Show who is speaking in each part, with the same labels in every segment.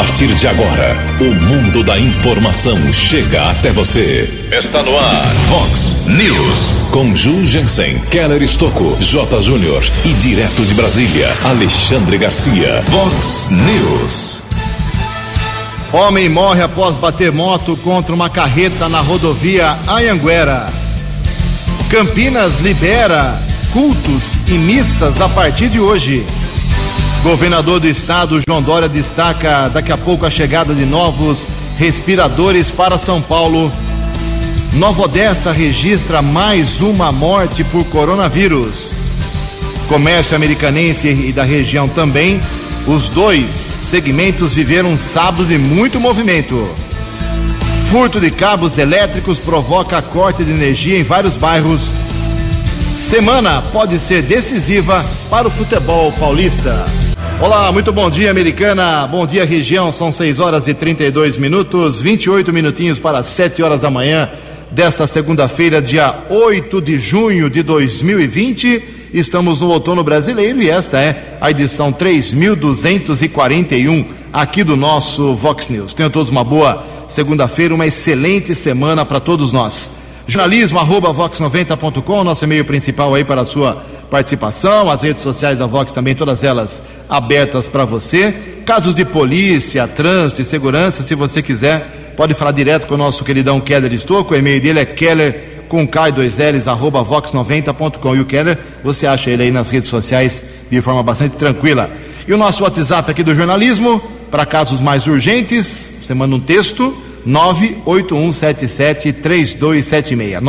Speaker 1: partir de agora, o mundo da informação chega até você. Está no ar, Fox News. Com Ju Jensen, Keller Estocco, J. Júnior e direto de Brasília, Alexandre Garcia. Fox News.
Speaker 2: Homem morre após bater moto contra uma carreta na rodovia Anhanguera. Campinas libera cultos e missas a partir de hoje. Governador do estado, João Dória, destaca daqui a pouco a chegada de novos respiradores para São Paulo. Nova Odessa registra mais uma morte por coronavírus. Comércio americanense e da região também. Os dois segmentos viveram um sábado de muito movimento. Furto de cabos elétricos provoca corte de energia em vários bairros. Semana pode ser decisiva para o futebol paulista. Olá, muito bom dia, americana. Bom dia, região. São 6 horas e 32 minutos, 28 minutinhos para 7 horas da manhã desta segunda-feira, dia 8 de junho de 2020. Estamos no outono brasileiro e esta é a edição 3241 aqui do nosso Vox News. Tenham todos uma boa segunda-feira, uma excelente semana para todos nós. Jornalismo arroba vox90.com, nosso e-mail principal aí para a sua participação, as redes sociais da Vox também, todas elas abertas para você. Casos de polícia, trânsito e segurança, se você quiser, pode falar direto com o nosso queridão Keller Estouco, o e-mail dele é keller com K2Ls, arroba vox90.com. E o Keller, você acha ele aí nas redes sociais de forma bastante tranquila. E o nosso WhatsApp aqui do jornalismo, para casos mais urgentes, você manda um texto, 98177 3276.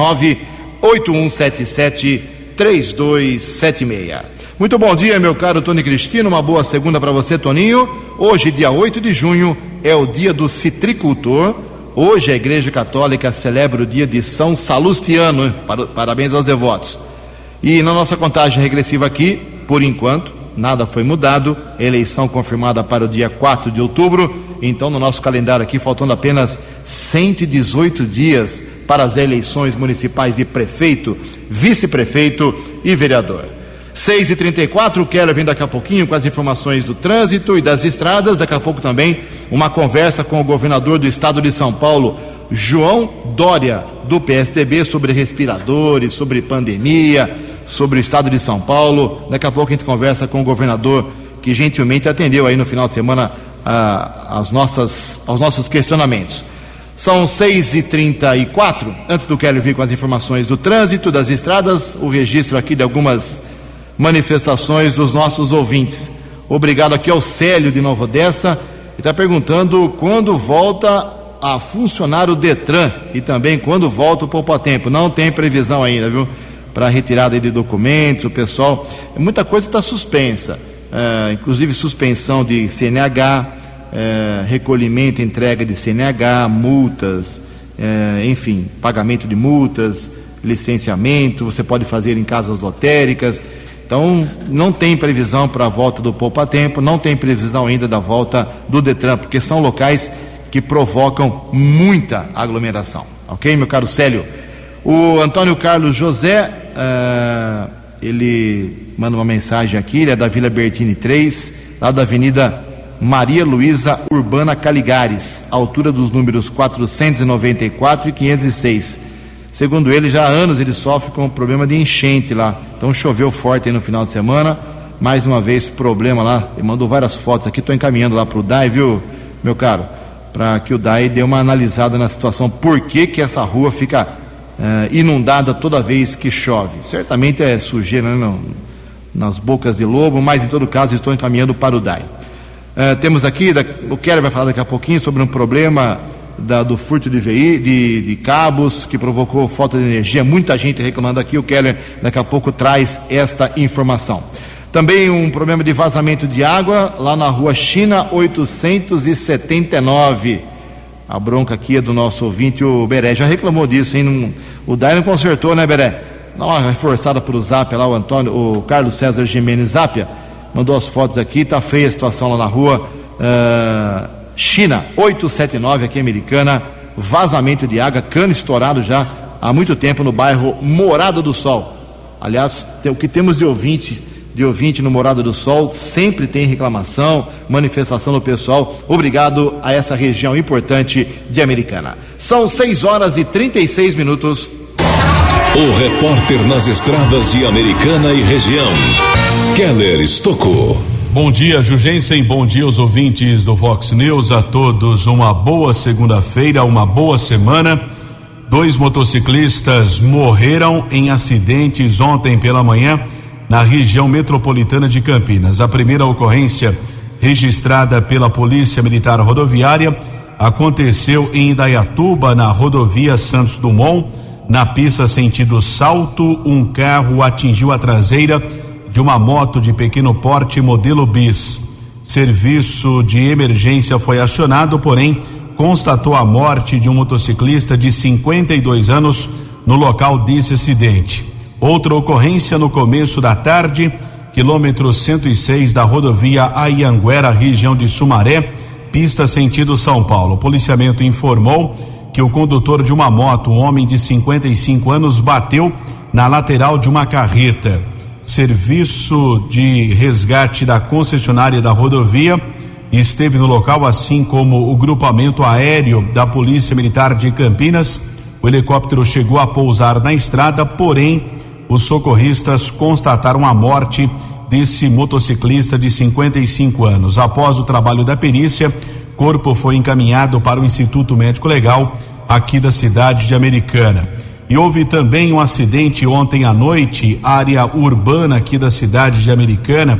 Speaker 2: 98177 3276. Muito bom dia, meu caro Tony Cristino. Uma boa segunda para você, Toninho. Hoje, dia 8 de junho, é o dia do citricultor. Hoje a Igreja Católica celebra o dia de São Salustiano. Parabéns aos devotos. E na nossa contagem regressiva aqui, por enquanto, nada foi mudado. Eleição confirmada para o dia 4 de outubro. Então, no nosso calendário aqui, faltando apenas 118 dias para as eleições municipais de prefeito, vice-prefeito e vereador. 6 e 34 o Keller vem daqui a pouquinho com as informações do trânsito e das estradas. Daqui a pouco também uma conversa com o governador do estado de São Paulo, João Dória, do PSDB, sobre respiradores, sobre pandemia, sobre o estado de São Paulo. Daqui a pouco a gente conversa com o governador que gentilmente atendeu aí no final de semana ah, as nossas, aos nossos questionamentos. São 6h34. Antes do Keller vir com as informações do trânsito, das estradas, o registro aqui de algumas manifestações dos nossos ouvintes. Obrigado aqui ao Célio de Nova Odessa, que está perguntando quando volta a funcionar o Detran e também quando volta o Poupa Tempo. Não tem previsão ainda, viu? Para retirada de documentos, o pessoal. Muita coisa está suspensa, é, inclusive suspensão de CNH, é, recolhimento, entrega de CNH, multas, é, enfim, pagamento de multas, licenciamento, você pode fazer em casas lotéricas. Então, não tem previsão para a volta do Poupa Tempo, não tem previsão ainda da volta do Detran, porque são locais que provocam muita aglomeração. Ok, meu caro Célio? O Antônio Carlos José, uh, ele manda uma mensagem aqui, ele é da Vila Bertini 3, lá da Avenida Maria Luísa Urbana Caligares, altura dos números 494 e 506. Segundo ele, já há anos ele sofre com um problema de enchente lá. Então choveu forte aí no final de semana. Mais uma vez, problema lá. Ele mandou várias fotos aqui, estou encaminhando lá para o DAI, viu, meu caro? Para que o DAI dê uma analisada na situação. Por que, que essa rua fica uh, inundada toda vez que chove? Certamente é sujeira né, nas bocas de lobo, mas em todo caso estou encaminhando para o DAI. Uh, temos aqui, da, o Keller vai falar daqui a pouquinho sobre um problema da, do furto de, VI, de, de, cabos que provocou falta de energia. Muita gente reclamando aqui. O Keller daqui a pouco traz esta informação. Também um problema de vazamento de água lá na rua China 879. A bronca aqui é do nosso ouvinte, o Beré. Já reclamou disso, hein? O Dai não consertou, né, Beré? Dá uma reforçada para o Zap lá, o Antônio, o Carlos César Jimenez Zapia. Mandou as fotos aqui, tá feia a situação lá na rua. Uh, China 879 aqui americana, vazamento de água, cano estourado já há muito tempo no bairro Morada do Sol. Aliás, o que temos de ouvintes de ouvinte no Morada do Sol, sempre tem reclamação, manifestação do pessoal. Obrigado a essa região importante de Americana. São 6 horas e 36 minutos.
Speaker 1: O repórter nas estradas de Americana e região, Keller Estocou.
Speaker 3: Bom dia, Jugensen. Bom dia aos ouvintes do Fox News. A todos uma boa segunda-feira, uma boa semana. Dois motociclistas morreram em acidentes ontem pela manhã na região metropolitana de Campinas. A primeira ocorrência registrada pela Polícia Militar Rodoviária aconteceu em Indaiatuba, na rodovia Santos Dumont. Na pista sentido Salto, um carro atingiu a traseira de uma moto de pequeno porte modelo bis. Serviço de emergência foi acionado, porém constatou a morte de um motociclista de 52 anos no local desse acidente. Outra ocorrência no começo da tarde, quilômetro 106 da rodovia Aianguera, região de Sumaré, pista sentido São Paulo. O policiamento informou que o condutor de uma moto, um homem de 55 anos, bateu na lateral de uma carreta. Serviço de resgate da concessionária da rodovia esteve no local, assim como o grupamento aéreo da Polícia Militar de Campinas. O helicóptero chegou a pousar na estrada, porém os socorristas constataram a morte desse motociclista de 55 anos. Após o trabalho da perícia, corpo foi encaminhado para o Instituto Médico Legal aqui da cidade de Americana. E houve também um acidente ontem à noite, área urbana aqui da cidade de Americana,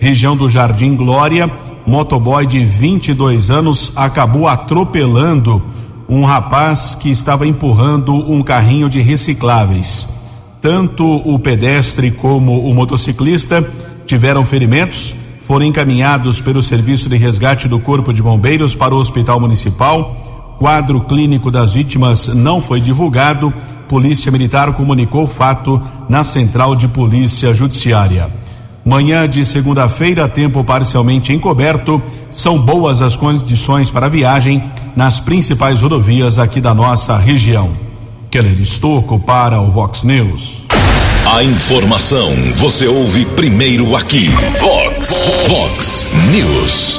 Speaker 3: região do Jardim Glória. Motoboy de 22 anos acabou atropelando um rapaz que estava empurrando um carrinho de recicláveis. Tanto o pedestre como o motociclista tiveram ferimentos, foram encaminhados pelo Serviço de Resgate do Corpo de Bombeiros para o Hospital Municipal. Quadro clínico das vítimas não foi divulgado. Polícia Militar comunicou o fato na Central de Polícia Judiciária. Manhã de segunda-feira, tempo parcialmente encoberto. São boas as condições para viagem nas principais rodovias aqui da nossa região. Keller Estocco para o Vox News.
Speaker 1: A informação você ouve primeiro aqui. Vox, Vox News.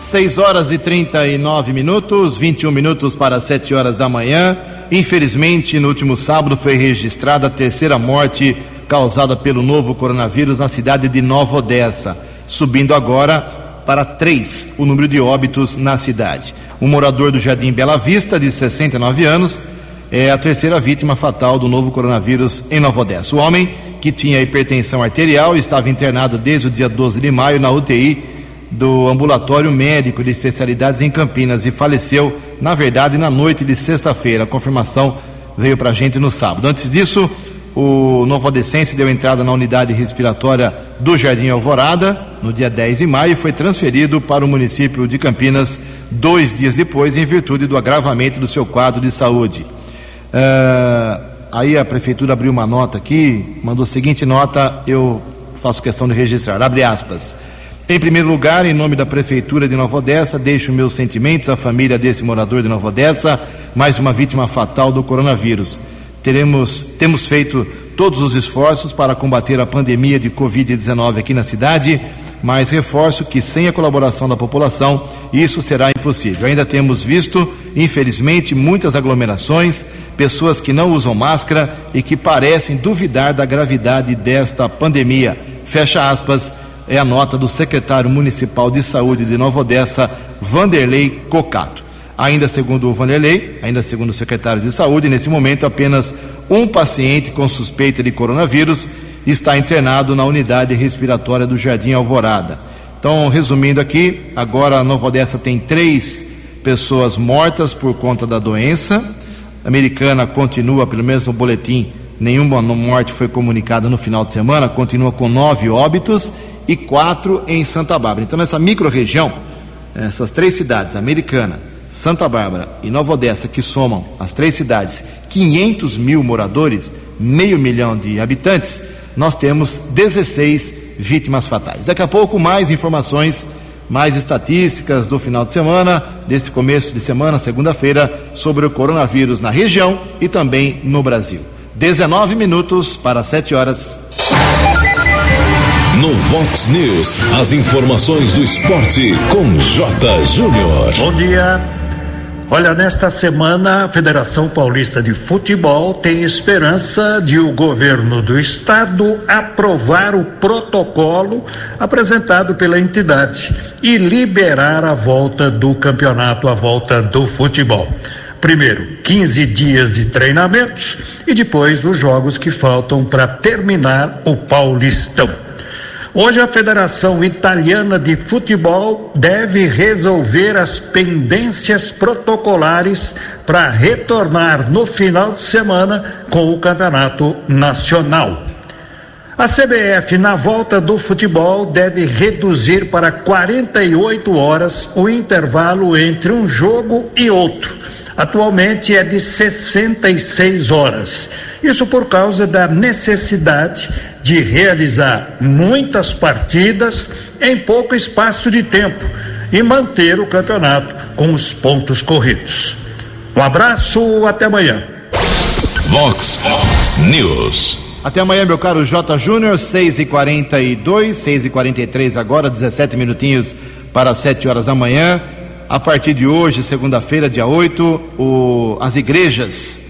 Speaker 2: 6 horas e 39 minutos, 21 minutos para 7 horas da manhã. Infelizmente, no último sábado foi registrada a terceira morte causada pelo novo coronavírus na cidade de Nova Odessa, subindo agora para três o número de óbitos na cidade. Um morador do Jardim Bela Vista, de 69 anos, é a terceira vítima fatal do novo coronavírus em Nova Odessa. O homem, que tinha hipertensão arterial, estava internado desde o dia 12 de maio na UTI do Ambulatório Médico de Especialidades em Campinas e faleceu, na verdade, na noite de sexta-feira. A confirmação veio para a gente no sábado. Antes disso, o Novo Odessense deu entrada na unidade respiratória do Jardim Alvorada no dia 10 de maio e foi transferido para o município de Campinas dois dias depois, em virtude do agravamento do seu quadro de saúde. Uh, aí a prefeitura abriu uma nota aqui, mandou a seguinte nota, eu faço questão de registrar, abre aspas. Em primeiro lugar, em nome da Prefeitura de Nova Odessa, deixo meus sentimentos à família desse morador de Nova Odessa, mais uma vítima fatal do coronavírus. Teremos, temos feito todos os esforços para combater a pandemia de Covid-19 aqui na cidade, mas reforço que sem a colaboração da população isso será impossível. Ainda temos visto, infelizmente, muitas aglomerações, pessoas que não usam máscara e que parecem duvidar da gravidade desta pandemia. Fecha aspas, é a nota do secretário municipal de saúde de Nova Odessa, Vanderlei Cocato. Ainda segundo o Vanderlei, ainda segundo o secretário de saúde, nesse momento apenas um paciente com suspeita de coronavírus está internado na unidade respiratória do Jardim Alvorada. Então, resumindo aqui, agora a Nova Odessa tem três pessoas mortas por conta da doença, americana continua, pelo menos no boletim, nenhuma morte foi comunicada no final de semana, continua com nove óbitos e quatro em Santa Bárbara. Então, nessa microrregião, essas três cidades, Americana, Santa Bárbara e Nova Odessa, que somam as três cidades 500 mil moradores, meio milhão de habitantes, nós temos 16 vítimas fatais. Daqui a pouco, mais informações mais estatísticas do final de semana, desse começo de semana, segunda-feira, sobre o coronavírus na região e também no Brasil. 19 minutos para 7 horas.
Speaker 1: No Vox News, as informações do esporte com J. Júnior.
Speaker 4: Bom dia. Olha, nesta semana, a Federação Paulista de Futebol tem esperança de o governo do estado aprovar o protocolo apresentado pela entidade e liberar a volta do campeonato, a volta do futebol. Primeiro, 15 dias de treinamentos e depois os jogos que faltam para terminar o Paulistão. Hoje a Federação Italiana de Futebol deve resolver as pendências protocolares para retornar no final de semana com o Campeonato Nacional. A CBF, na volta do futebol, deve reduzir para 48 horas o intervalo entre um jogo e outro. Atualmente é de 66 horas. Isso por causa da necessidade de realizar muitas partidas em pouco espaço de tempo e manter o campeonato com os pontos corridos. Um abraço, até amanhã.
Speaker 1: Vox News.
Speaker 2: Até amanhã, meu caro J. Júnior, 6 e 42 6 e 43 agora, 17 minutinhos para 7 horas da manhã. A partir de hoje, segunda-feira, dia 8, o, as igrejas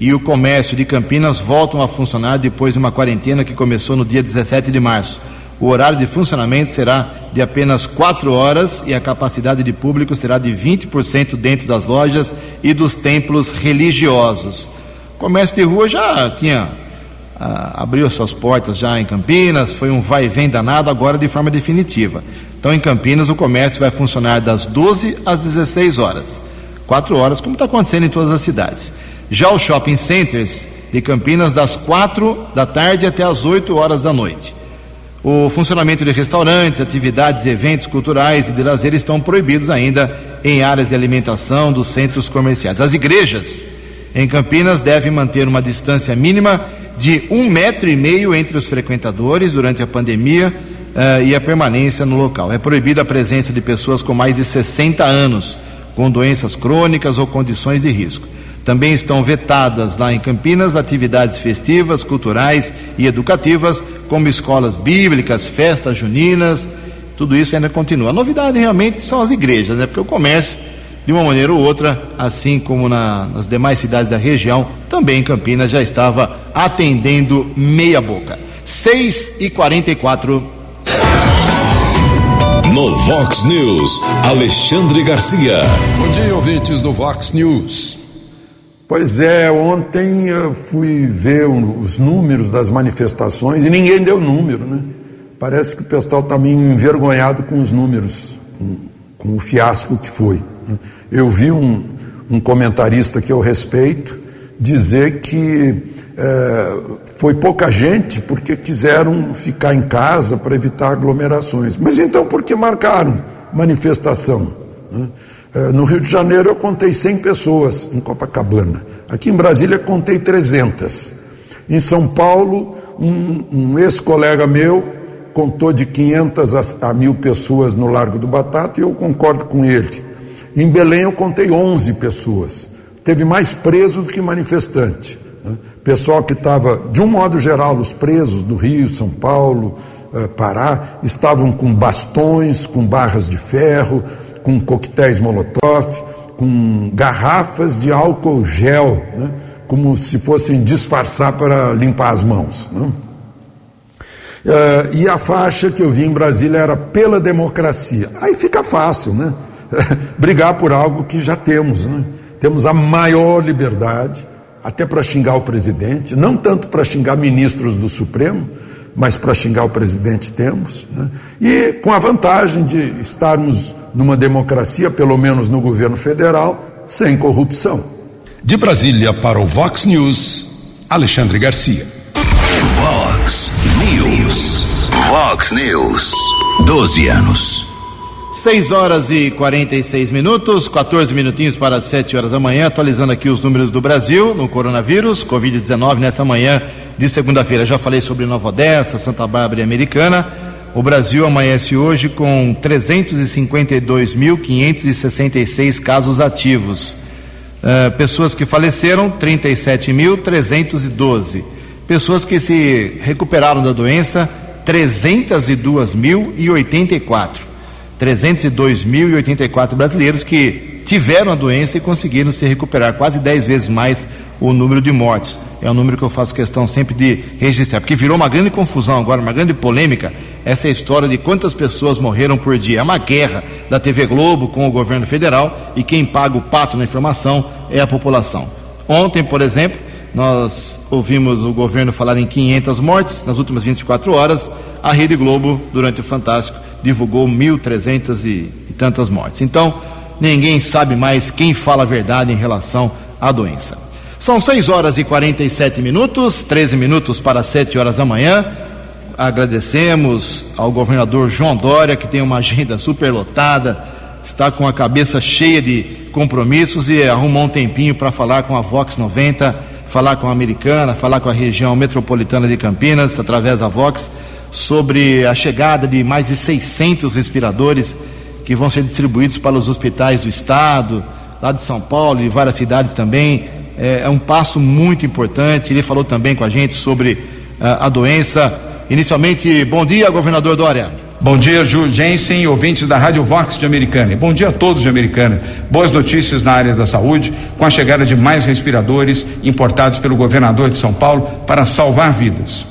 Speaker 2: e o comércio de Campinas voltam a funcionar depois de uma quarentena que começou no dia 17 de março. O horário de funcionamento será de apenas 4 horas e a capacidade de público será de 20% dentro das lojas e dos templos religiosos. O comércio de rua já tinha ah, abriu suas portas já em Campinas, foi um vai e vem danado, agora de forma definitiva. Então, em Campinas, o comércio vai funcionar das 12 às 16 horas, 4 horas, como está acontecendo em todas as cidades. Já os shopping centers de Campinas, das 4 da tarde até as 8 horas da noite. O funcionamento de restaurantes, atividades eventos culturais e de lazer estão proibidos ainda em áreas de alimentação dos centros comerciais. As igrejas em Campinas devem manter uma distância mínima de um metro e meio entre os frequentadores durante a pandemia uh, e a permanência no local. É proibida a presença de pessoas com mais de 60 anos, com doenças crônicas ou condições de risco. Também estão vetadas lá em Campinas atividades festivas, culturais e educativas, como escolas bíblicas, festas juninas, tudo isso ainda continua. A novidade realmente são as igrejas, né? Porque o comércio, de uma maneira ou outra, assim como na, nas demais cidades da região, também em Campinas já estava atendendo meia boca. 6 e 44
Speaker 1: No Vox News, Alexandre Garcia.
Speaker 5: Bom dia, ouvintes do Vox News. Pois é, ontem eu fui ver os números das manifestações e ninguém deu número, né? Parece que o pessoal está meio envergonhado com os números, com, com, o fiasco que foi. Né? Eu vi um, um comentarista que eu respeito dizer que é, foi pouca gente porque quiseram ficar em casa para evitar aglomerações. Mas então por que marcaram manifestação? Né? É, no Rio de Janeiro eu contei 100 pessoas em Copacabana. Aqui em Brasília contei 300. Em São Paulo, um, um ex-colega meu contou de 500 a, a mil pessoas no Largo do Batata e eu concordo com ele. Em Belém eu contei 11 pessoas. Teve mais presos do que manifestante. Pessoal que estava, de um modo geral, os presos do Rio, São Paulo, eh, Pará, estavam com bastões, com barras de ferro, com coquetéis Molotov, com garrafas de álcool gel, né? como se fossem disfarçar para limpar as mãos. Né? Uh, e a faixa que eu vi em Brasília era pela democracia. Aí fica fácil, né? Brigar por algo que já temos, né? Temos a maior liberdade, até para xingar o presidente, não tanto para xingar ministros do Supremo, mas para xingar o presidente temos, né? e com a vantagem de estarmos numa democracia, pelo menos no governo federal, sem corrupção.
Speaker 1: De Brasília para o Vox News, Alexandre Garcia.
Speaker 6: Vox News. Vox News. 12 anos.
Speaker 2: 6 horas e 46 minutos, 14 minutinhos para 7 horas da manhã, atualizando aqui os números do Brasil no coronavírus, Covid-19, nesta manhã de segunda-feira. Já falei sobre Nova Odessa, Santa Bárbara e Americana. O Brasil amanhece hoje com 352.566 casos ativos. Uh, pessoas que faleceram, 37.312. Pessoas que se recuperaram da doença, 302.084. 302.084 brasileiros que tiveram a doença e conseguiram se recuperar, quase 10 vezes mais o número de mortes. É um número que eu faço questão sempre de registrar, porque virou uma grande confusão agora, uma grande polêmica, essa história de quantas pessoas morreram por dia. É uma guerra da TV Globo com o governo federal e quem paga o pato na informação é a população. Ontem, por exemplo, nós ouvimos o governo falar em 500 mortes nas últimas 24 horas. A Rede Globo, durante o Fantástico, divulgou 1.300 e, e tantas mortes. Então, ninguém sabe mais quem fala a verdade em relação à doença. São 6 horas e 47 minutos, 13 minutos para 7 horas da manhã. Agradecemos ao governador João Dória, que tem uma agenda superlotada, está com a cabeça cheia de compromissos e arrumou um tempinho para falar com a Vox 90, falar com a Americana, falar com a região metropolitana de Campinas, através da Vox, sobre a chegada de mais de 600 respiradores que vão ser distribuídos para os hospitais do estado, lá de São Paulo e várias cidades também. É, é um passo muito importante. Ele falou também com a gente sobre uh, a doença. Inicialmente, bom dia, governador Dória.
Speaker 7: Bom dia, Ju Jensen, ouvintes da Rádio Vox de Americana. bom dia a todos de Americana. Boas notícias na área da saúde, com a chegada de mais respiradores importados pelo governador de São Paulo para salvar vidas.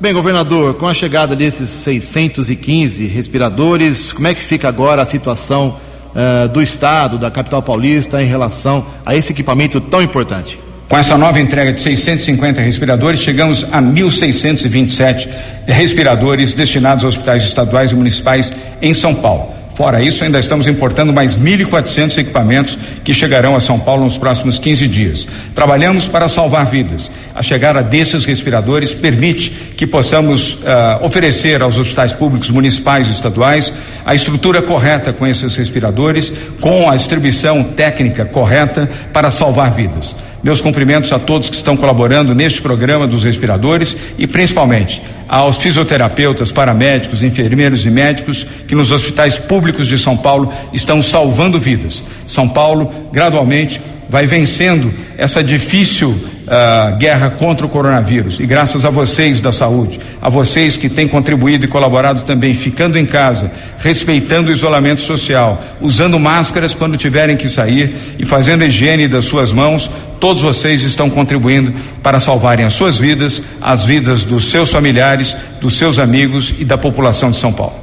Speaker 2: Bem, governador, com a chegada desses 615 respiradores, como é que fica agora a situação uh, do Estado, da capital paulista, em relação a esse equipamento tão importante?
Speaker 7: Com essa nova entrega de 650 respiradores, chegamos a 1.627 respiradores destinados aos hospitais estaduais e municipais em São Paulo. Fora isso, ainda estamos importando mais 1.400 equipamentos que chegarão a São Paulo nos próximos 15 dias. Trabalhamos para salvar vidas. A chegada desses respiradores permite que possamos uh, oferecer aos hospitais públicos municipais e estaduais a estrutura correta com esses respiradores, com a distribuição técnica correta para salvar vidas. Meus cumprimentos a todos que estão colaborando neste programa dos respiradores e principalmente aos fisioterapeutas, paramédicos, enfermeiros e médicos que nos hospitais públicos de São Paulo estão salvando vidas. São Paulo, gradualmente, vai vencendo essa difícil uh, guerra contra o coronavírus. E graças a vocês da saúde, a vocês que têm contribuído e colaborado também, ficando em casa, respeitando o isolamento social, usando máscaras quando tiverem que sair e fazendo a higiene das suas mãos, todos vocês estão contribuindo para salvarem as suas vidas, as vidas dos seus familiares, dos seus amigos e da população de São Paulo.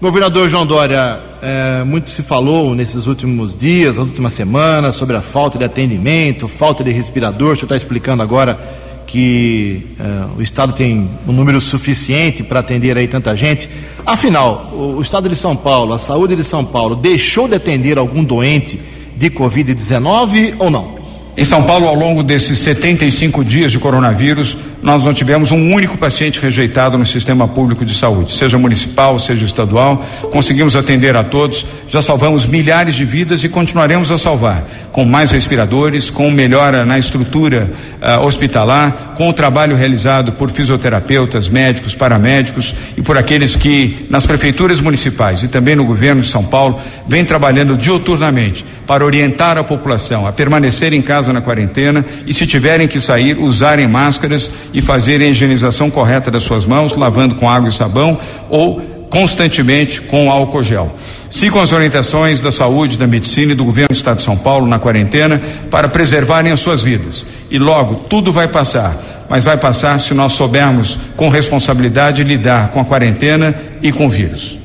Speaker 2: Governador João Dória, é, muito se falou nesses últimos dias, nas últimas semanas, sobre a falta de atendimento, falta de respirador. O senhor está explicando agora que é, o Estado tem um número suficiente para atender aí tanta gente. Afinal, o, o Estado de São Paulo, a saúde de São Paulo, deixou de atender algum doente de Covid-19 ou não?
Speaker 7: Em São Paulo, ao longo desses 75 dias de coronavírus, nós não tivemos um único paciente rejeitado no sistema público de saúde, seja municipal, seja estadual. Conseguimos atender a todos, já salvamos milhares de vidas e continuaremos a salvar, com mais respiradores, com melhora na estrutura uh, hospitalar, com o trabalho realizado por fisioterapeutas, médicos, paramédicos e por aqueles que, nas prefeituras municipais e também no governo de São Paulo, vem trabalhando dioturnamente para orientar a população a permanecer em casa na quarentena e, se tiverem que sair, usarem máscaras e fazerem a higienização correta das suas mãos, lavando com água e sabão ou constantemente com álcool gel. Sigam as orientações da saúde, da medicina e do governo do estado de São Paulo na quarentena para preservarem as suas vidas. E logo tudo vai passar, mas vai passar se nós soubermos com responsabilidade lidar com a quarentena e com o vírus.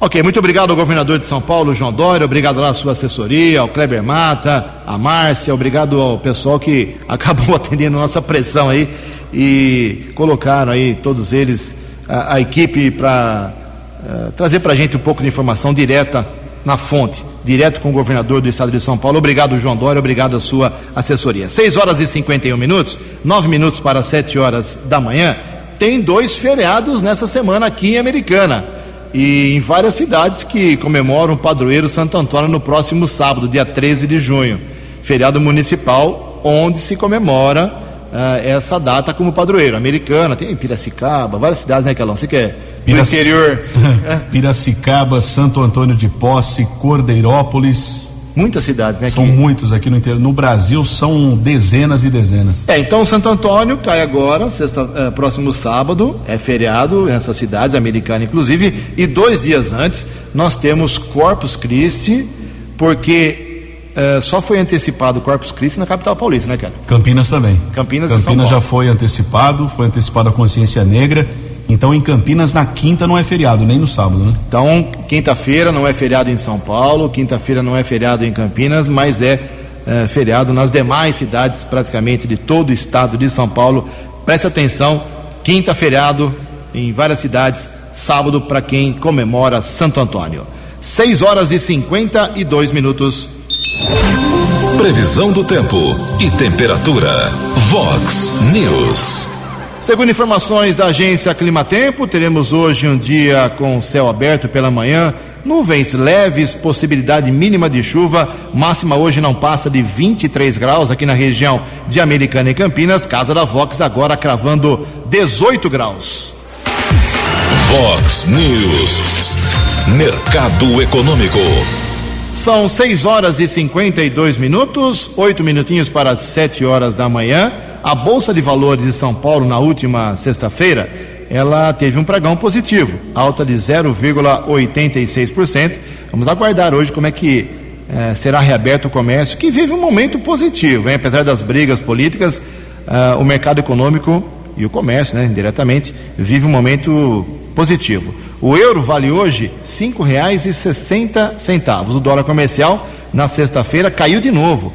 Speaker 2: Ok, muito obrigado ao governador de São Paulo, João Dória, obrigado à sua assessoria, ao Kleber Mata, à Márcia, obrigado ao pessoal que acabou atendendo nossa pressão aí e colocaram aí todos eles, a, a equipe, para uh, trazer para a gente um pouco de informação direta na fonte, direto com o governador do estado de São Paulo. Obrigado, João Dória, obrigado à sua assessoria. 6 horas e 51 minutos, 9 minutos para 7 horas da manhã. Tem dois feriados nessa semana aqui em Americana e em várias cidades que comemoram o padroeiro Santo Antônio no próximo sábado, dia 13 de junho. Feriado municipal, onde se comemora essa data como padroeiro. Americana, tem Piracicaba, várias cidades, né, Calão? Você quer
Speaker 3: Pirac... interior. Piracicaba, Santo Antônio de Posse, Cordeirópolis.
Speaker 2: muitas cidades, né?
Speaker 3: São
Speaker 2: que...
Speaker 3: muitos aqui no interior. No Brasil são dezenas e dezenas.
Speaker 2: É, então Santo Antônio cai agora, sexta, é, próximo sábado, é feriado nessas cidades, americana inclusive, e dois dias antes nós temos Corpus Christi, porque é, só foi antecipado o Corpus Christi na capital paulista, né, cara?
Speaker 3: Campinas também.
Speaker 2: Campinas,
Speaker 3: Campinas já foi antecipado, foi antecipado a consciência negra. Então, em Campinas, na quinta não é feriado, nem no sábado, né?
Speaker 2: Então, quinta-feira não é feriado em São Paulo, quinta-feira não é feriado em Campinas, mas é, é, feriado nas demais cidades, praticamente de todo o estado de São Paulo. Preste atenção, quinta feriado em várias cidades, sábado para quem comemora Santo Antônio. 6 horas e 52 minutos.
Speaker 1: Previsão do tempo e temperatura. Vox News.
Speaker 2: Segundo informações da agência Climatempo, teremos hoje um dia com céu aberto pela manhã, nuvens leves, possibilidade mínima de chuva, máxima hoje não passa de 23 graus aqui na região de Americana e Campinas, casa da Vox agora cravando 18 graus.
Speaker 1: Vox News, mercado econômico.
Speaker 2: São 6 horas e 52 minutos, 8 minutinhos para as 7 horas da manhã. A Bolsa de Valores de São Paulo, na última sexta-feira, ela teve um pregão positivo, alta de 0,86%. Vamos aguardar hoje como é que eh, será reaberto o comércio, que vive um momento positivo, hein? apesar das brigas políticas, eh, o mercado econômico e o comércio, né, diretamente, vive um momento positivo. O euro vale hoje R$ 5,60. O dólar comercial, na sexta-feira, caiu de novo,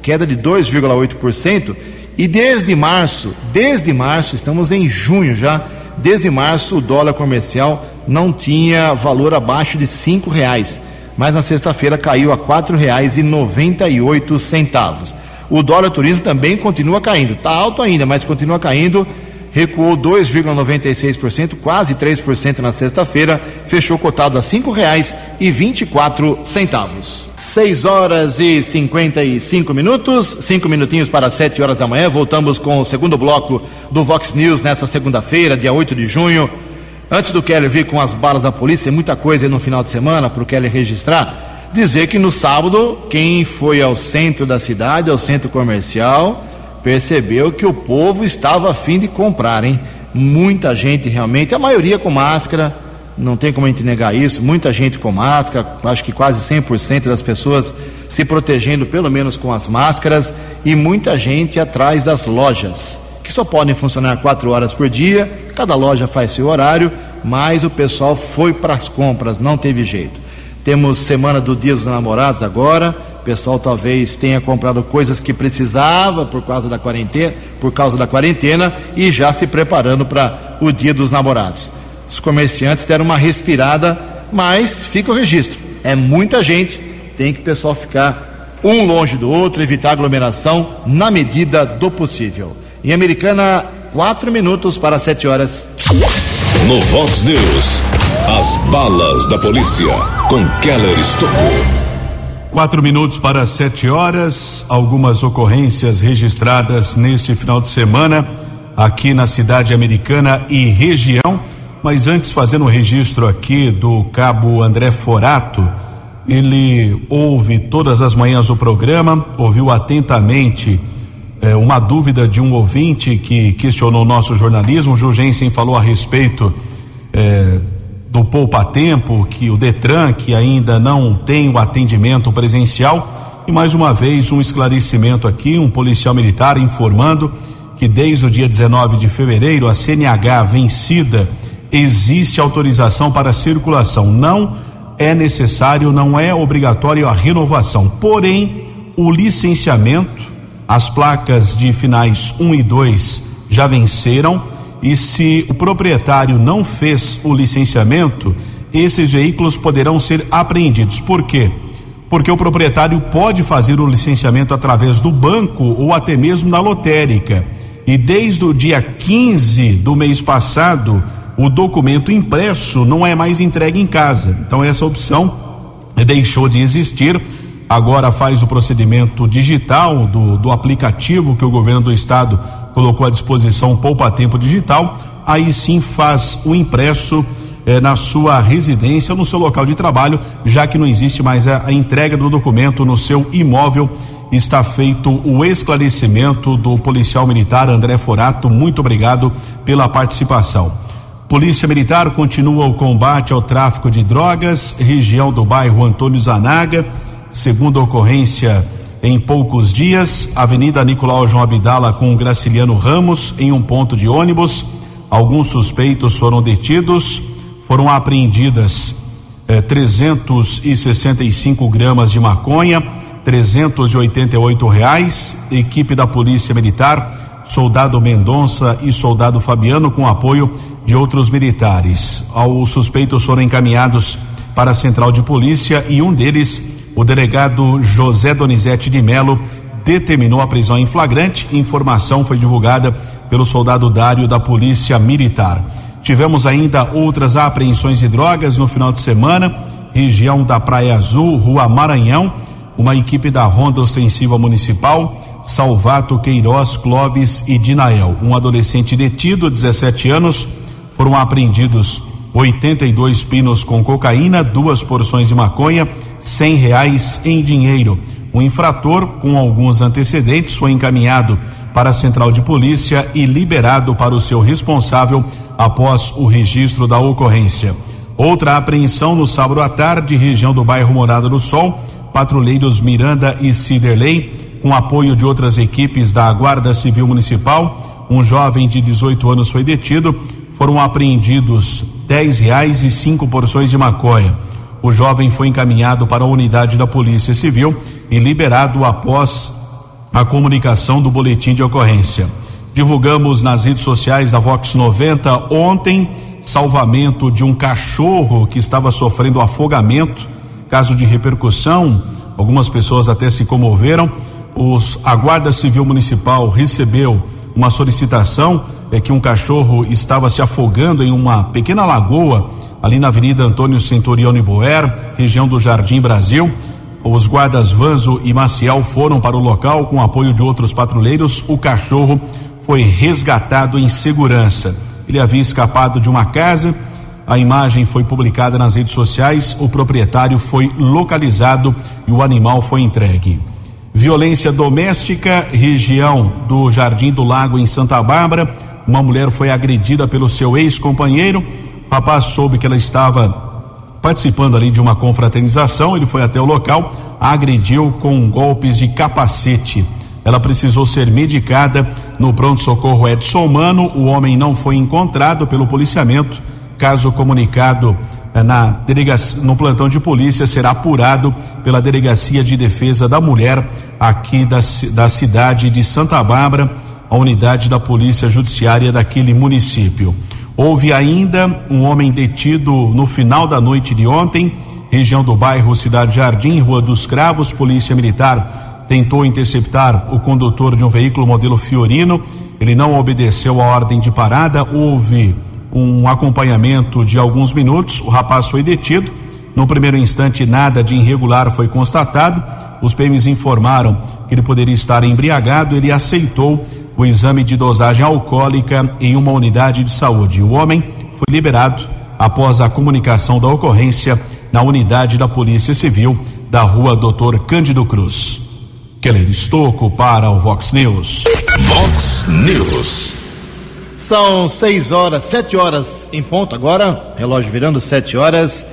Speaker 2: queda de 2,8%. E desde março, desde março, estamos em junho já, desde março o dólar comercial não tinha valor abaixo de cinco reais, mas na sexta-feira caiu a quatro reais e noventa e oito centavos. O dólar turismo também continua caindo, está alto ainda, mas continua caindo, recuou 2,96%, quase 3% na sexta-feira, fechou cotado a quatro centavos. 6 horas e 55 minutos, cinco minutinhos para 7 horas da manhã. Voltamos com o segundo bloco do Vox News nessa segunda-feira, dia 8 de junho. Antes do Keller vir com as balas da polícia, muita coisa aí no final de semana para o Keller registrar. Dizer que no sábado, quem foi ao centro da cidade, ao centro comercial, percebeu que o povo estava afim de comprar, hein? Muita gente realmente, a maioria com máscara não tem como a gente negar isso. Muita gente com máscara, acho que quase 100% das pessoas se protegendo, pelo menos com as máscaras, e muita gente atrás das lojas, que só podem funcionar quatro horas por dia, cada loja faz seu horário, mas o pessoal foi para as compras, não teve jeito. Temos semana do Dia dos Namorados agora, pessoal talvez tenha comprado coisas que precisava por causa da quarentena, por causa da quarentena e já se preparando para o Dia dos Namorados os comerciantes deram uma respirada, mas fica o registro. É muita gente, tem que o pessoal ficar um longe do outro, evitar aglomeração na medida do possível. Em Americana, quatro minutos para sete horas.
Speaker 1: No Vox News, as balas da polícia com Keller Estocou.
Speaker 3: Quatro minutos para sete horas, algumas ocorrências registradas neste final de semana aqui na cidade americana e região. Mas antes, fazendo o um registro aqui do cabo André Forato, ele ouve todas as manhãs o programa, ouviu atentamente eh, uma dúvida de um ouvinte que questionou nosso jornalismo. Jugensen falou a respeito eh, do Poupa Tempo, que o Detran, que ainda não tem o atendimento presencial. E mais uma vez, um esclarecimento aqui: um policial militar informando que desde o dia 19 de fevereiro a CNH vencida existe autorização para circulação. Não é necessário, não é obrigatório a renovação. Porém, o licenciamento, as placas de finais 1 e 2 já venceram e se o proprietário não fez o licenciamento, esses veículos poderão ser apreendidos. Por quê? Porque o proprietário pode fazer o licenciamento através do banco ou até mesmo na lotérica. E desde o dia 15 do mês passado, o documento impresso não é mais entregue em casa. Então essa opção deixou de existir. Agora faz o procedimento digital do, do aplicativo que o governo do estado colocou à disposição Poupa Tempo Digital. Aí sim faz o impresso eh, na sua residência no seu local de trabalho, já que não existe mais a, a entrega do documento no seu imóvel. Está feito o esclarecimento do policial militar André Forato. Muito obrigado pela participação. Polícia Militar continua o combate ao tráfico de drogas, região do bairro Antônio Zanaga. Segunda ocorrência em poucos dias, Avenida Nicolau João Abdala com Graciliano Ramos em um ponto de ônibus. Alguns suspeitos foram detidos, foram apreendidas eh, 365 gramas de maconha, 388 reais. Equipe da Polícia Militar, soldado Mendonça e soldado Fabiano com apoio de outros militares. Os suspeitos foram encaminhados para a central de polícia e um deles o delegado José Donizete de Melo determinou a prisão em flagrante. Informação foi divulgada pelo soldado Dário da Polícia Militar. Tivemos ainda outras apreensões de drogas no final de semana, região da Praia Azul, Rua Maranhão. Uma equipe da Ronda Ostensiva Municipal, Salvato Queiroz, Clóvis e Dinael. Um adolescente detido, 17 anos, foram apreendidos 82 pinos com cocaína, duas porções de maconha cem reais em dinheiro. O infrator, com alguns antecedentes, foi encaminhado para a central de polícia e liberado para o seu responsável após o registro da ocorrência. Outra apreensão no sábado à tarde, região do bairro Morada do Sol, patrulheiros Miranda e Ciderley, com apoio de outras equipes da Guarda Civil Municipal, um jovem de 18 anos foi detido. Foram apreendidos dez reais e cinco porções de maconha. O jovem foi encaminhado para a unidade da Polícia Civil e liberado após a comunicação do boletim de ocorrência. Divulgamos nas redes sociais da Vox 90 ontem salvamento de um cachorro que estava sofrendo afogamento, caso de repercussão. Algumas pessoas até se comoveram. Os, a Guarda Civil Municipal recebeu uma solicitação é que um cachorro estava se afogando em uma pequena lagoa ali na Avenida Antônio Centurione Boer, região do Jardim Brasil. Os guardas Vanzo e Maciel foram para o local com apoio de outros patrulheiros. O cachorro foi resgatado em segurança. Ele havia escapado de uma casa. A imagem foi publicada nas redes sociais. O proprietário foi localizado e o animal foi entregue. Violência doméstica, região do Jardim do Lago em Santa Bárbara. Uma mulher foi agredida pelo seu ex-companheiro o rapaz soube que ela estava participando ali de uma confraternização, ele foi até o local, agrediu com golpes de capacete. Ela precisou ser medicada no pronto-socorro Edson Mano. O homem não foi encontrado pelo policiamento. Caso comunicado eh, na delegacia, no plantão de polícia será apurado pela Delegacia de Defesa da Mulher aqui da, da cidade de Santa Bárbara, a unidade da Polícia Judiciária daquele município. Houve ainda um homem detido no final da noite de ontem, região do bairro Cidade Jardim, Rua dos Cravos. Polícia Militar tentou interceptar o condutor de um veículo modelo Fiorino. Ele não obedeceu a ordem de parada. Houve um acompanhamento de alguns minutos. O rapaz foi detido. No primeiro instante, nada de irregular foi constatado. Os PMs informaram que ele poderia estar embriagado. Ele aceitou o exame de dosagem alcoólica em uma unidade de saúde. O homem foi liberado após a comunicação da ocorrência na unidade da Polícia Civil da rua Doutor Cândido Cruz. Keller Estocco para o Vox News.
Speaker 1: Vox News.
Speaker 2: São seis horas, sete horas em ponto agora, relógio virando sete horas.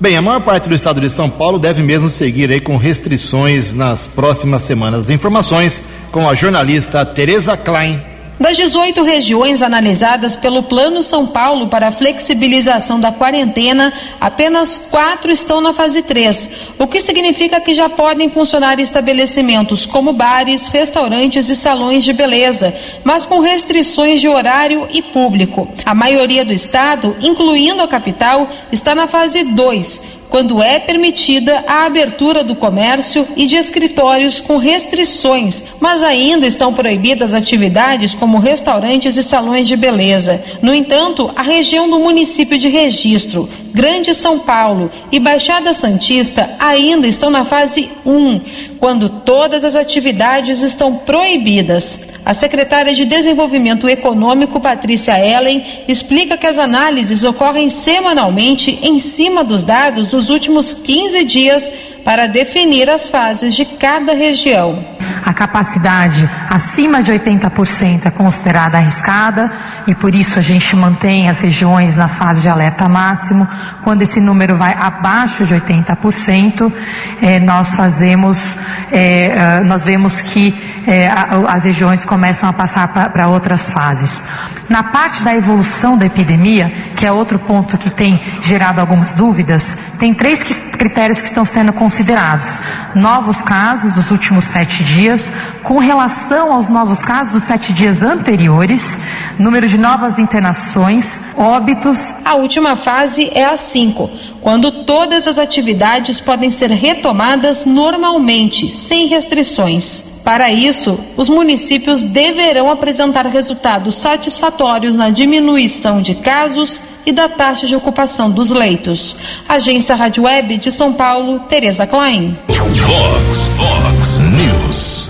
Speaker 2: Bem, a maior parte do estado de São Paulo deve mesmo seguir aí com restrições nas próximas semanas. Informações com a jornalista Tereza Klein.
Speaker 8: Das 18 regiões analisadas pelo Plano São Paulo para a flexibilização da quarentena, apenas quatro estão na fase 3, o que significa que já podem funcionar estabelecimentos como bares, restaurantes e salões de beleza, mas com restrições de horário e público. A maioria do estado, incluindo a capital, está na fase 2 quando é permitida a abertura do comércio e de escritórios com restrições, mas ainda estão proibidas atividades como restaurantes e salões de beleza. No entanto, a região do município de registro, Grande São Paulo e Baixada Santista ainda estão na fase 1, quando todas as atividades estão proibidas. A secretária de Desenvolvimento Econômico, Patrícia Ellen, explica que as análises ocorrem semanalmente em cima dos dados dos últimos 15 dias para definir as fases de cada região.
Speaker 9: A capacidade acima de 80% é considerada arriscada e por isso a gente mantém as regiões na fase de alerta máximo. Quando esse número vai abaixo de 80%, eh, nós fazemos, eh, nós vemos que eh, as regiões começam a passar para outras fases. Na parte da evolução da epidemia, que é outro ponto que tem gerado algumas dúvidas, tem três critérios que estão sendo considerados: novos casos dos últimos sete dias, com relação aos novos casos dos sete dias anteriores, número de novas internações, óbitos.
Speaker 8: A última fase é a 5, quando todas as atividades podem ser retomadas normalmente, sem restrições. Para isso, os municípios deverão apresentar resultados satisfatórios na diminuição de casos e da taxa de ocupação dos leitos. Agência Rádio Web de São Paulo, Tereza Klein.
Speaker 1: Vox, Vox News.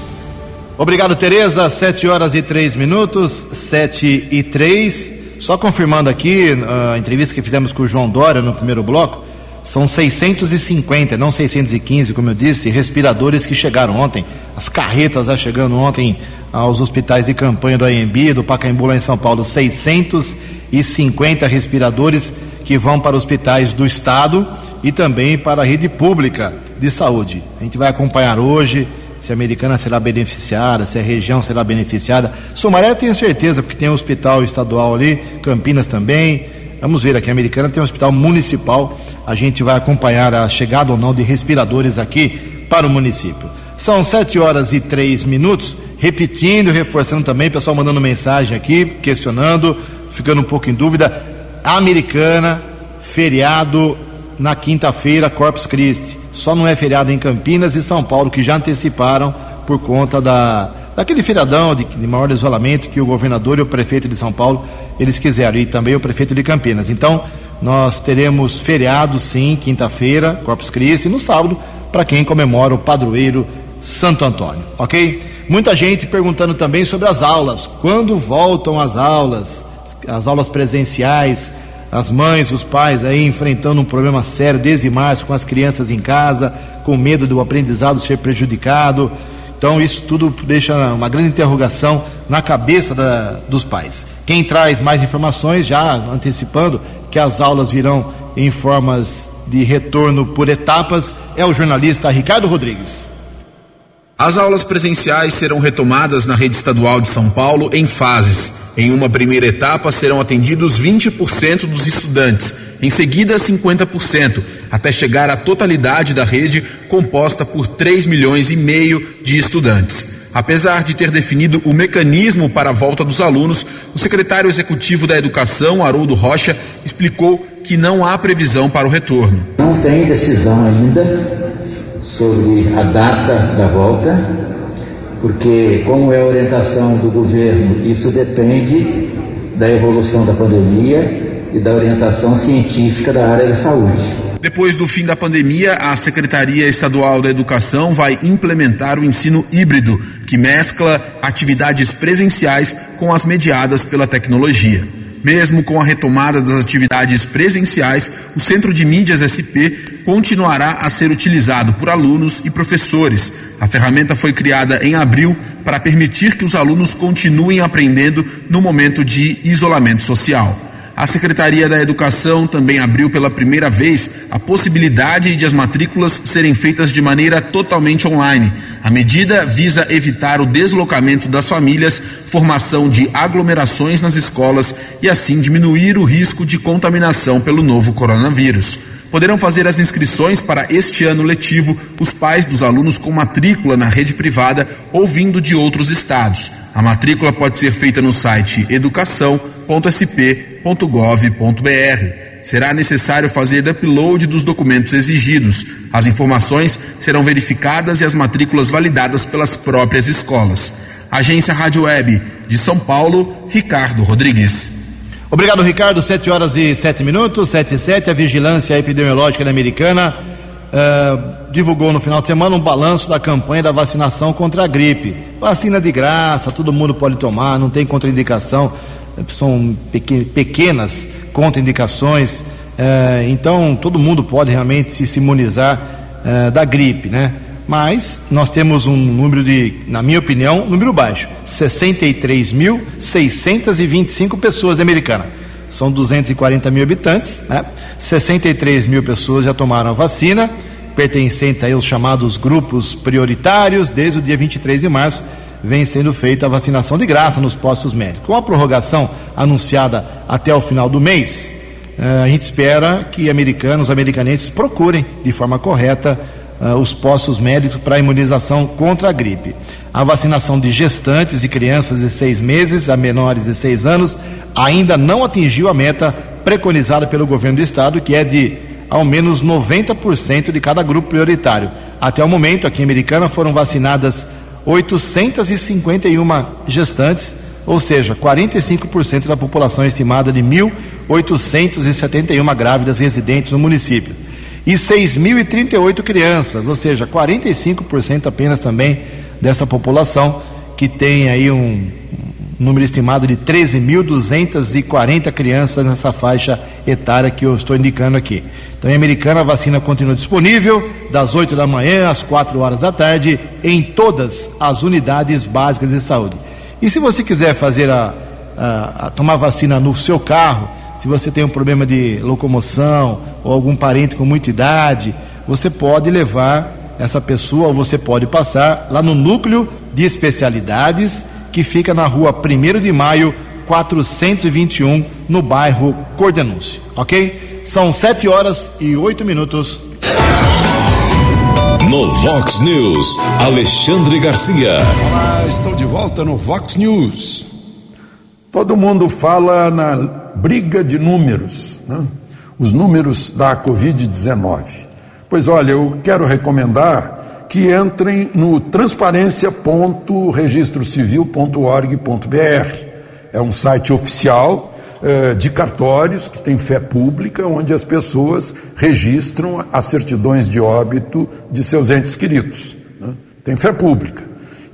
Speaker 2: Obrigado, Tereza. Sete horas e três minutos, sete e três. Só confirmando aqui a entrevista que fizemos com o João Dória no primeiro bloco, são 650, não 615, como eu disse, respiradores que chegaram ontem. As carretas já chegando ontem aos hospitais de campanha do AMB, do Pacaembu lá em São Paulo, 650 respiradores que vão para hospitais do estado e também para a rede pública de saúde. A gente vai acompanhar hoje se a americana será beneficiada, se a região será beneficiada. Sumaré tenho certeza, porque tem um hospital estadual ali, Campinas também. Vamos ver aqui, a americana tem um hospital municipal. A gente vai acompanhar a chegada ou não de respiradores aqui para o município. São sete horas e três minutos. Repetindo, reforçando também, pessoal mandando mensagem aqui, questionando, ficando um pouco em dúvida. Americana, feriado na quinta-feira, Corpus Christi. Só não é feriado em Campinas e São Paulo, que já anteciparam por conta da, daquele feriadão de, de maior isolamento que o governador e o prefeito de São Paulo eles quiseram, e também o prefeito de Campinas. Então, nós teremos feriado sim, quinta-feira, Corpus Christi, e no sábado, para quem comemora o padroeiro Santo Antônio, ok? Muita gente perguntando também sobre as aulas. Quando voltam as aulas? As aulas presenciais, as mães, os pais aí enfrentando um problema sério desde março com as crianças em casa, com medo do aprendizado ser prejudicado. Então, isso tudo deixa uma grande interrogação na cabeça da, dos pais. Quem traz mais informações, já antecipando que as aulas virão em formas de retorno por etapas, é o jornalista Ricardo Rodrigues.
Speaker 10: As aulas presenciais serão retomadas na rede estadual de São Paulo em fases. Em uma primeira etapa serão atendidos 20% dos estudantes, em seguida 50%, até chegar à totalidade da rede composta por 3 milhões e meio de estudantes. Apesar de ter definido o mecanismo para a volta dos alunos, o secretário executivo da Educação, Haroldo Rocha, explicou que não há previsão para o retorno.
Speaker 11: Não tem decisão ainda sobre a data da volta, porque, como é a orientação do governo, isso depende da evolução da pandemia e da orientação científica da área da saúde.
Speaker 10: Depois do fim da pandemia, a Secretaria Estadual da Educação vai implementar o ensino híbrido, que mescla atividades presenciais com as mediadas pela tecnologia. Mesmo com a retomada das atividades presenciais, o Centro de Mídias SP continuará a ser utilizado por alunos e professores. A ferramenta foi criada em abril para permitir que os alunos continuem aprendendo no momento de isolamento social. A Secretaria da Educação também abriu pela primeira vez a possibilidade de as matrículas serem feitas de maneira totalmente online. A medida visa evitar o deslocamento das famílias, formação de aglomerações nas escolas e assim diminuir o risco de contaminação pelo novo coronavírus poderão fazer as inscrições para este ano letivo os pais dos alunos com matrícula na rede privada ou vindo de outros estados. A matrícula pode ser feita no site educação.sp.gov.br. Será necessário fazer upload dos documentos exigidos. As informações serão verificadas e as matrículas validadas pelas próprias escolas. Agência Rádio Web de São Paulo, Ricardo Rodrigues.
Speaker 2: Obrigado, Ricardo. Sete horas e sete minutos, sete e sete. A vigilância epidemiológica americana uh, divulgou no final de semana um balanço da campanha da vacinação contra a gripe. Vacina de graça, todo mundo pode tomar, não tem contraindicação, são pequenas contraindicações. Uh, então, todo mundo pode realmente se imunizar uh, da gripe, né? Mas nós temos um número de, na minha opinião, número baixo: 63.625 pessoas americanas. São 240 mil habitantes, né? 63 mil pessoas já tomaram a vacina, pertencentes aí aos chamados grupos prioritários. Desde o dia 23 de março vem sendo feita a vacinação de graça nos postos médicos. Com a prorrogação anunciada até o final do mês, eh, a gente espera que americanos, americanenses procurem de forma correta uh, os postos médicos para imunização contra a gripe. A vacinação de gestantes e crianças de seis meses a menores de seis anos ainda não atingiu a meta preconizada pelo governo do estado, que é de ao menos 90% de cada grupo prioritário. Até o momento, aqui em Americana, foram vacinadas 851 gestantes, ou seja, 45% da população estimada de 1.871 grávidas residentes no município e 6.038 crianças, ou seja, 45% apenas também dessa população que tem aí um, número estimado de 13.240 crianças nessa faixa etária que eu estou indicando aqui. Então, em Americana, a vacina continua disponível das 8 da manhã às 4 horas da tarde em todas as unidades básicas de saúde. E se você quiser fazer a, a, a tomar vacina no seu carro, se você tem um problema de locomoção ou algum parente com muita idade, você pode levar essa pessoa ou você pode passar lá no núcleo de especialidades que fica na rua 1 de maio 421 no bairro Cordenúncio, ok? São 7 horas e 8 minutos.
Speaker 1: No Vox News, Alexandre Garcia.
Speaker 5: Olá, estou de volta no Vox News. Todo mundo fala na briga de números, né? os números da Covid-19. Pois olha, eu quero recomendar que entrem no transparência.registrocivil.org.br. É um site oficial eh, de cartórios que tem fé pública, onde as pessoas registram as certidões de óbito de seus entes queridos. Né? Tem fé pública.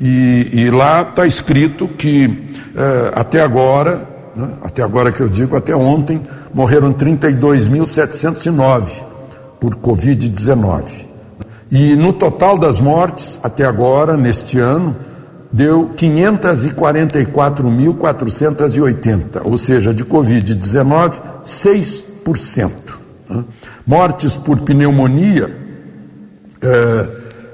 Speaker 5: E, e lá está escrito que eh, até agora, né, até agora que eu digo, até ontem, morreram 32.709 por Covid-19. E no total das mortes, até agora, neste ano, deu 544.480, ou seja, de Covid-19, 6%. Né? Mortes por pneumonia, eh,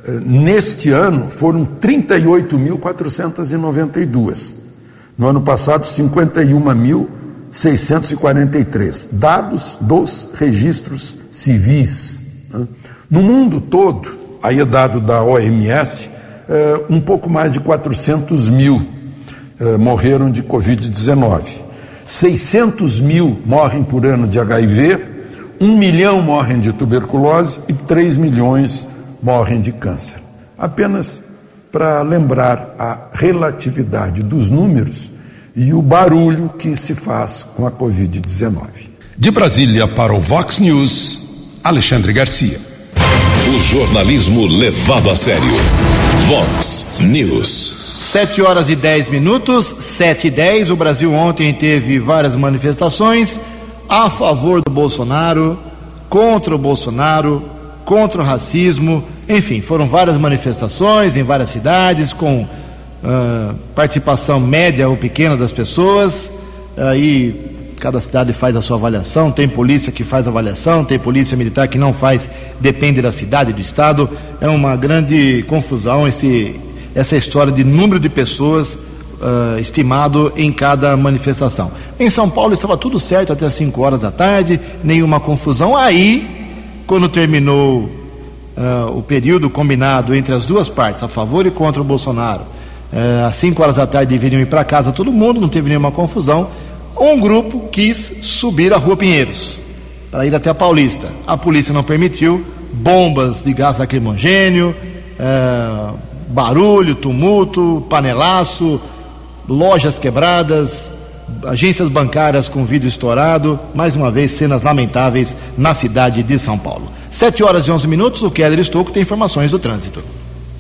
Speaker 5: eh, neste ano, foram 38.492. No ano passado, 51.643. Dados dos registros civis. Né? No mundo todo, aí é dado da OMS, eh, um pouco mais de 400 mil eh, morreram de Covid-19. 600 mil morrem por ano de HIV, 1 milhão morrem de tuberculose e 3 milhões morrem de câncer. Apenas para lembrar a relatividade dos números e o barulho que se faz com a Covid-19.
Speaker 1: De Brasília para o Vox News, Alexandre Garcia. O jornalismo levado a sério. Vox News.
Speaker 2: Sete horas e dez minutos, sete e dez. O Brasil ontem teve várias manifestações a favor do Bolsonaro, contra o Bolsonaro, contra o racismo, enfim, foram várias manifestações em várias cidades com uh, participação média ou pequena das pessoas. Aí uh, cada cidade faz a sua avaliação. Tem polícia que faz avaliação, tem polícia militar que não faz, depende da cidade, do estado. É uma grande confusão esse, essa história de número de pessoas uh, estimado em cada manifestação. Em São Paulo estava tudo certo até 5 horas da tarde, nenhuma confusão. Aí, quando terminou uh, o período combinado entre as duas partes, a favor e contra o Bolsonaro. Uh, às 5 horas da tarde deveriam ir para casa todo mundo, não teve nenhuma confusão. Um grupo quis subir a Rua Pinheiros para ir até a Paulista. A polícia não permitiu, bombas de gás lacrimogênio, uh, barulho, tumulto, panelaço, lojas quebradas, agências bancárias com vidro estourado, mais uma vez cenas lamentáveis na cidade de São Paulo. 7 horas e 11 minutos, o Keller Estouco tem informações do trânsito.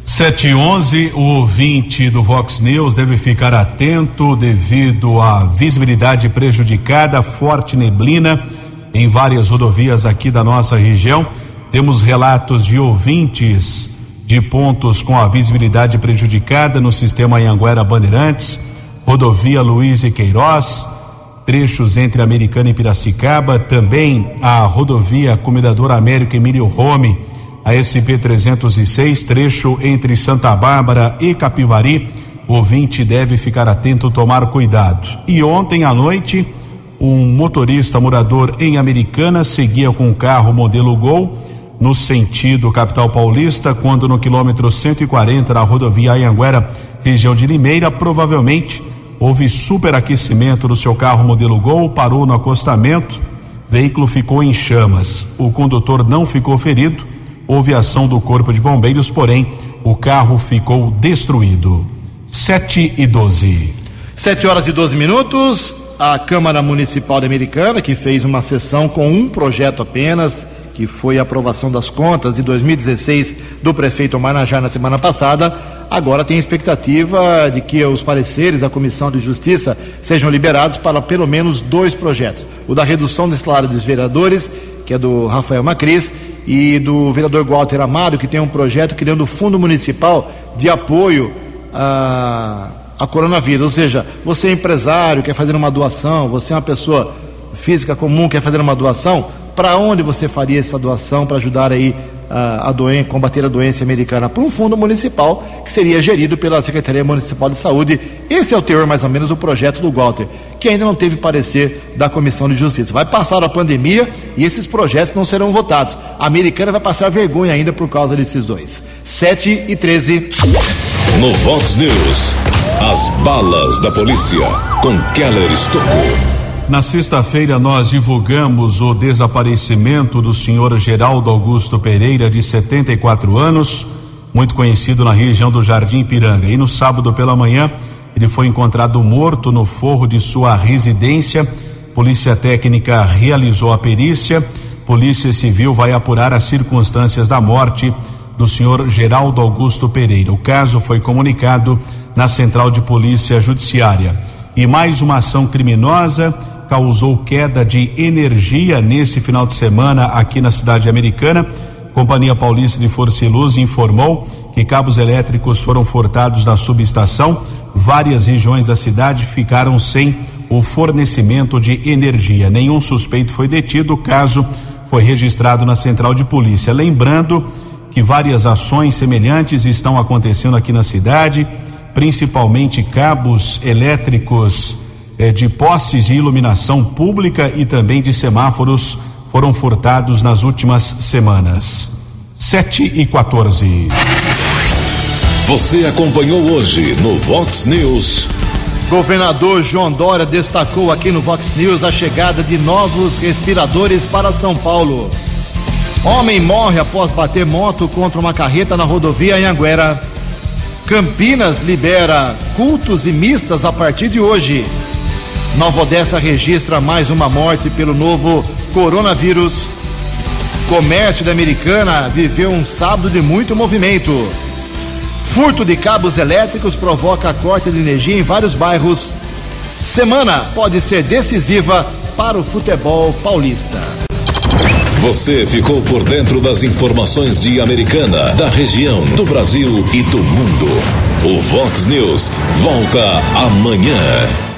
Speaker 3: 7 e 11, o ouvinte do Vox News deve ficar atento devido à visibilidade prejudicada, forte neblina em várias rodovias aqui da nossa região. Temos relatos de ouvintes de pontos com a visibilidade prejudicada no sistema Anhanguera Bandeirantes, rodovia Luiz e Queiroz, trechos entre Americana e Piracicaba, também a rodovia Comendador Américo Emílio Rome a SP-306, trecho entre Santa Bárbara e Capivari. O ouvinte deve ficar atento, tomar cuidado. E ontem à noite, um motorista morador em Americana seguia com um carro modelo Gol no sentido capital paulista, quando no quilômetro 140 da rodovia Anhanguera, região de Limeira, provavelmente houve superaquecimento do seu carro modelo Gol, parou no acostamento, veículo ficou em chamas. O condutor não ficou ferido houve ação do Corpo de Bombeiros, porém o carro ficou destruído. 7 e 12.
Speaker 2: 7 horas e 12 minutos. A Câmara Municipal de Americana, que fez uma sessão com um projeto apenas, que foi a aprovação das contas de 2016 do prefeito Manajá na semana passada, agora tem expectativa de que os pareceres da Comissão de Justiça sejam liberados para pelo menos dois projetos: o da redução do salário dos vereadores, que é do Rafael Macris, e do vereador Walter Amado, que tem um projeto criando o Fundo Municipal de Apoio a, a coronavírus. Ou seja, você é empresário, quer fazer uma doação, você é uma pessoa física comum, quer fazer uma doação, para onde você faria essa doação para ajudar aí a, a combater a doença americana? Para um fundo municipal que seria gerido pela Secretaria Municipal de Saúde. Esse é o teor, mais ou menos, do projeto do Walter que ainda não teve parecer da Comissão de Justiça. Vai passar a pandemia e esses projetos não serão votados. A americana vai passar vergonha ainda por causa desses dois. 7 e 13.
Speaker 1: No Vox News, as balas da polícia com Keller Estocou.
Speaker 3: Na sexta-feira, nós divulgamos o desaparecimento do senhor Geraldo Augusto Pereira, de 74 anos, muito conhecido na região do Jardim Piranga. E no sábado pela manhã, ele foi encontrado morto no forro de sua residência. Polícia Técnica realizou a perícia. Polícia Civil vai apurar as circunstâncias da morte do senhor Geraldo Augusto Pereira. O caso foi comunicado na Central de Polícia Judiciária. E mais uma ação criminosa causou queda de energia neste final de semana aqui na cidade americana. Companhia Paulista de Força e Luz informou que cabos elétricos foram furtados na subestação várias regiões da cidade ficaram sem o fornecimento de energia. Nenhum suspeito foi detido, o caso foi registrado na central de polícia. Lembrando que várias ações semelhantes estão acontecendo aqui na cidade, principalmente cabos elétricos de postes de iluminação pública e também de semáforos foram furtados nas últimas semanas. 7 e 14.
Speaker 1: Você acompanhou hoje no Vox News.
Speaker 2: Governador João Dória destacou aqui no Vox News a chegada de novos respiradores para São Paulo. Homem morre após bater moto contra uma carreta na rodovia Anhanguera. Campinas libera cultos e missas a partir de hoje. Nova Odessa registra mais uma morte pelo novo coronavírus. Comércio da Americana viveu um sábado de muito movimento. Furto de cabos elétricos provoca corte de energia em vários bairros. Semana pode ser decisiva para o futebol paulista.
Speaker 1: Você ficou por dentro das informações de Americana, da região, do Brasil e do mundo. O Vox News volta amanhã.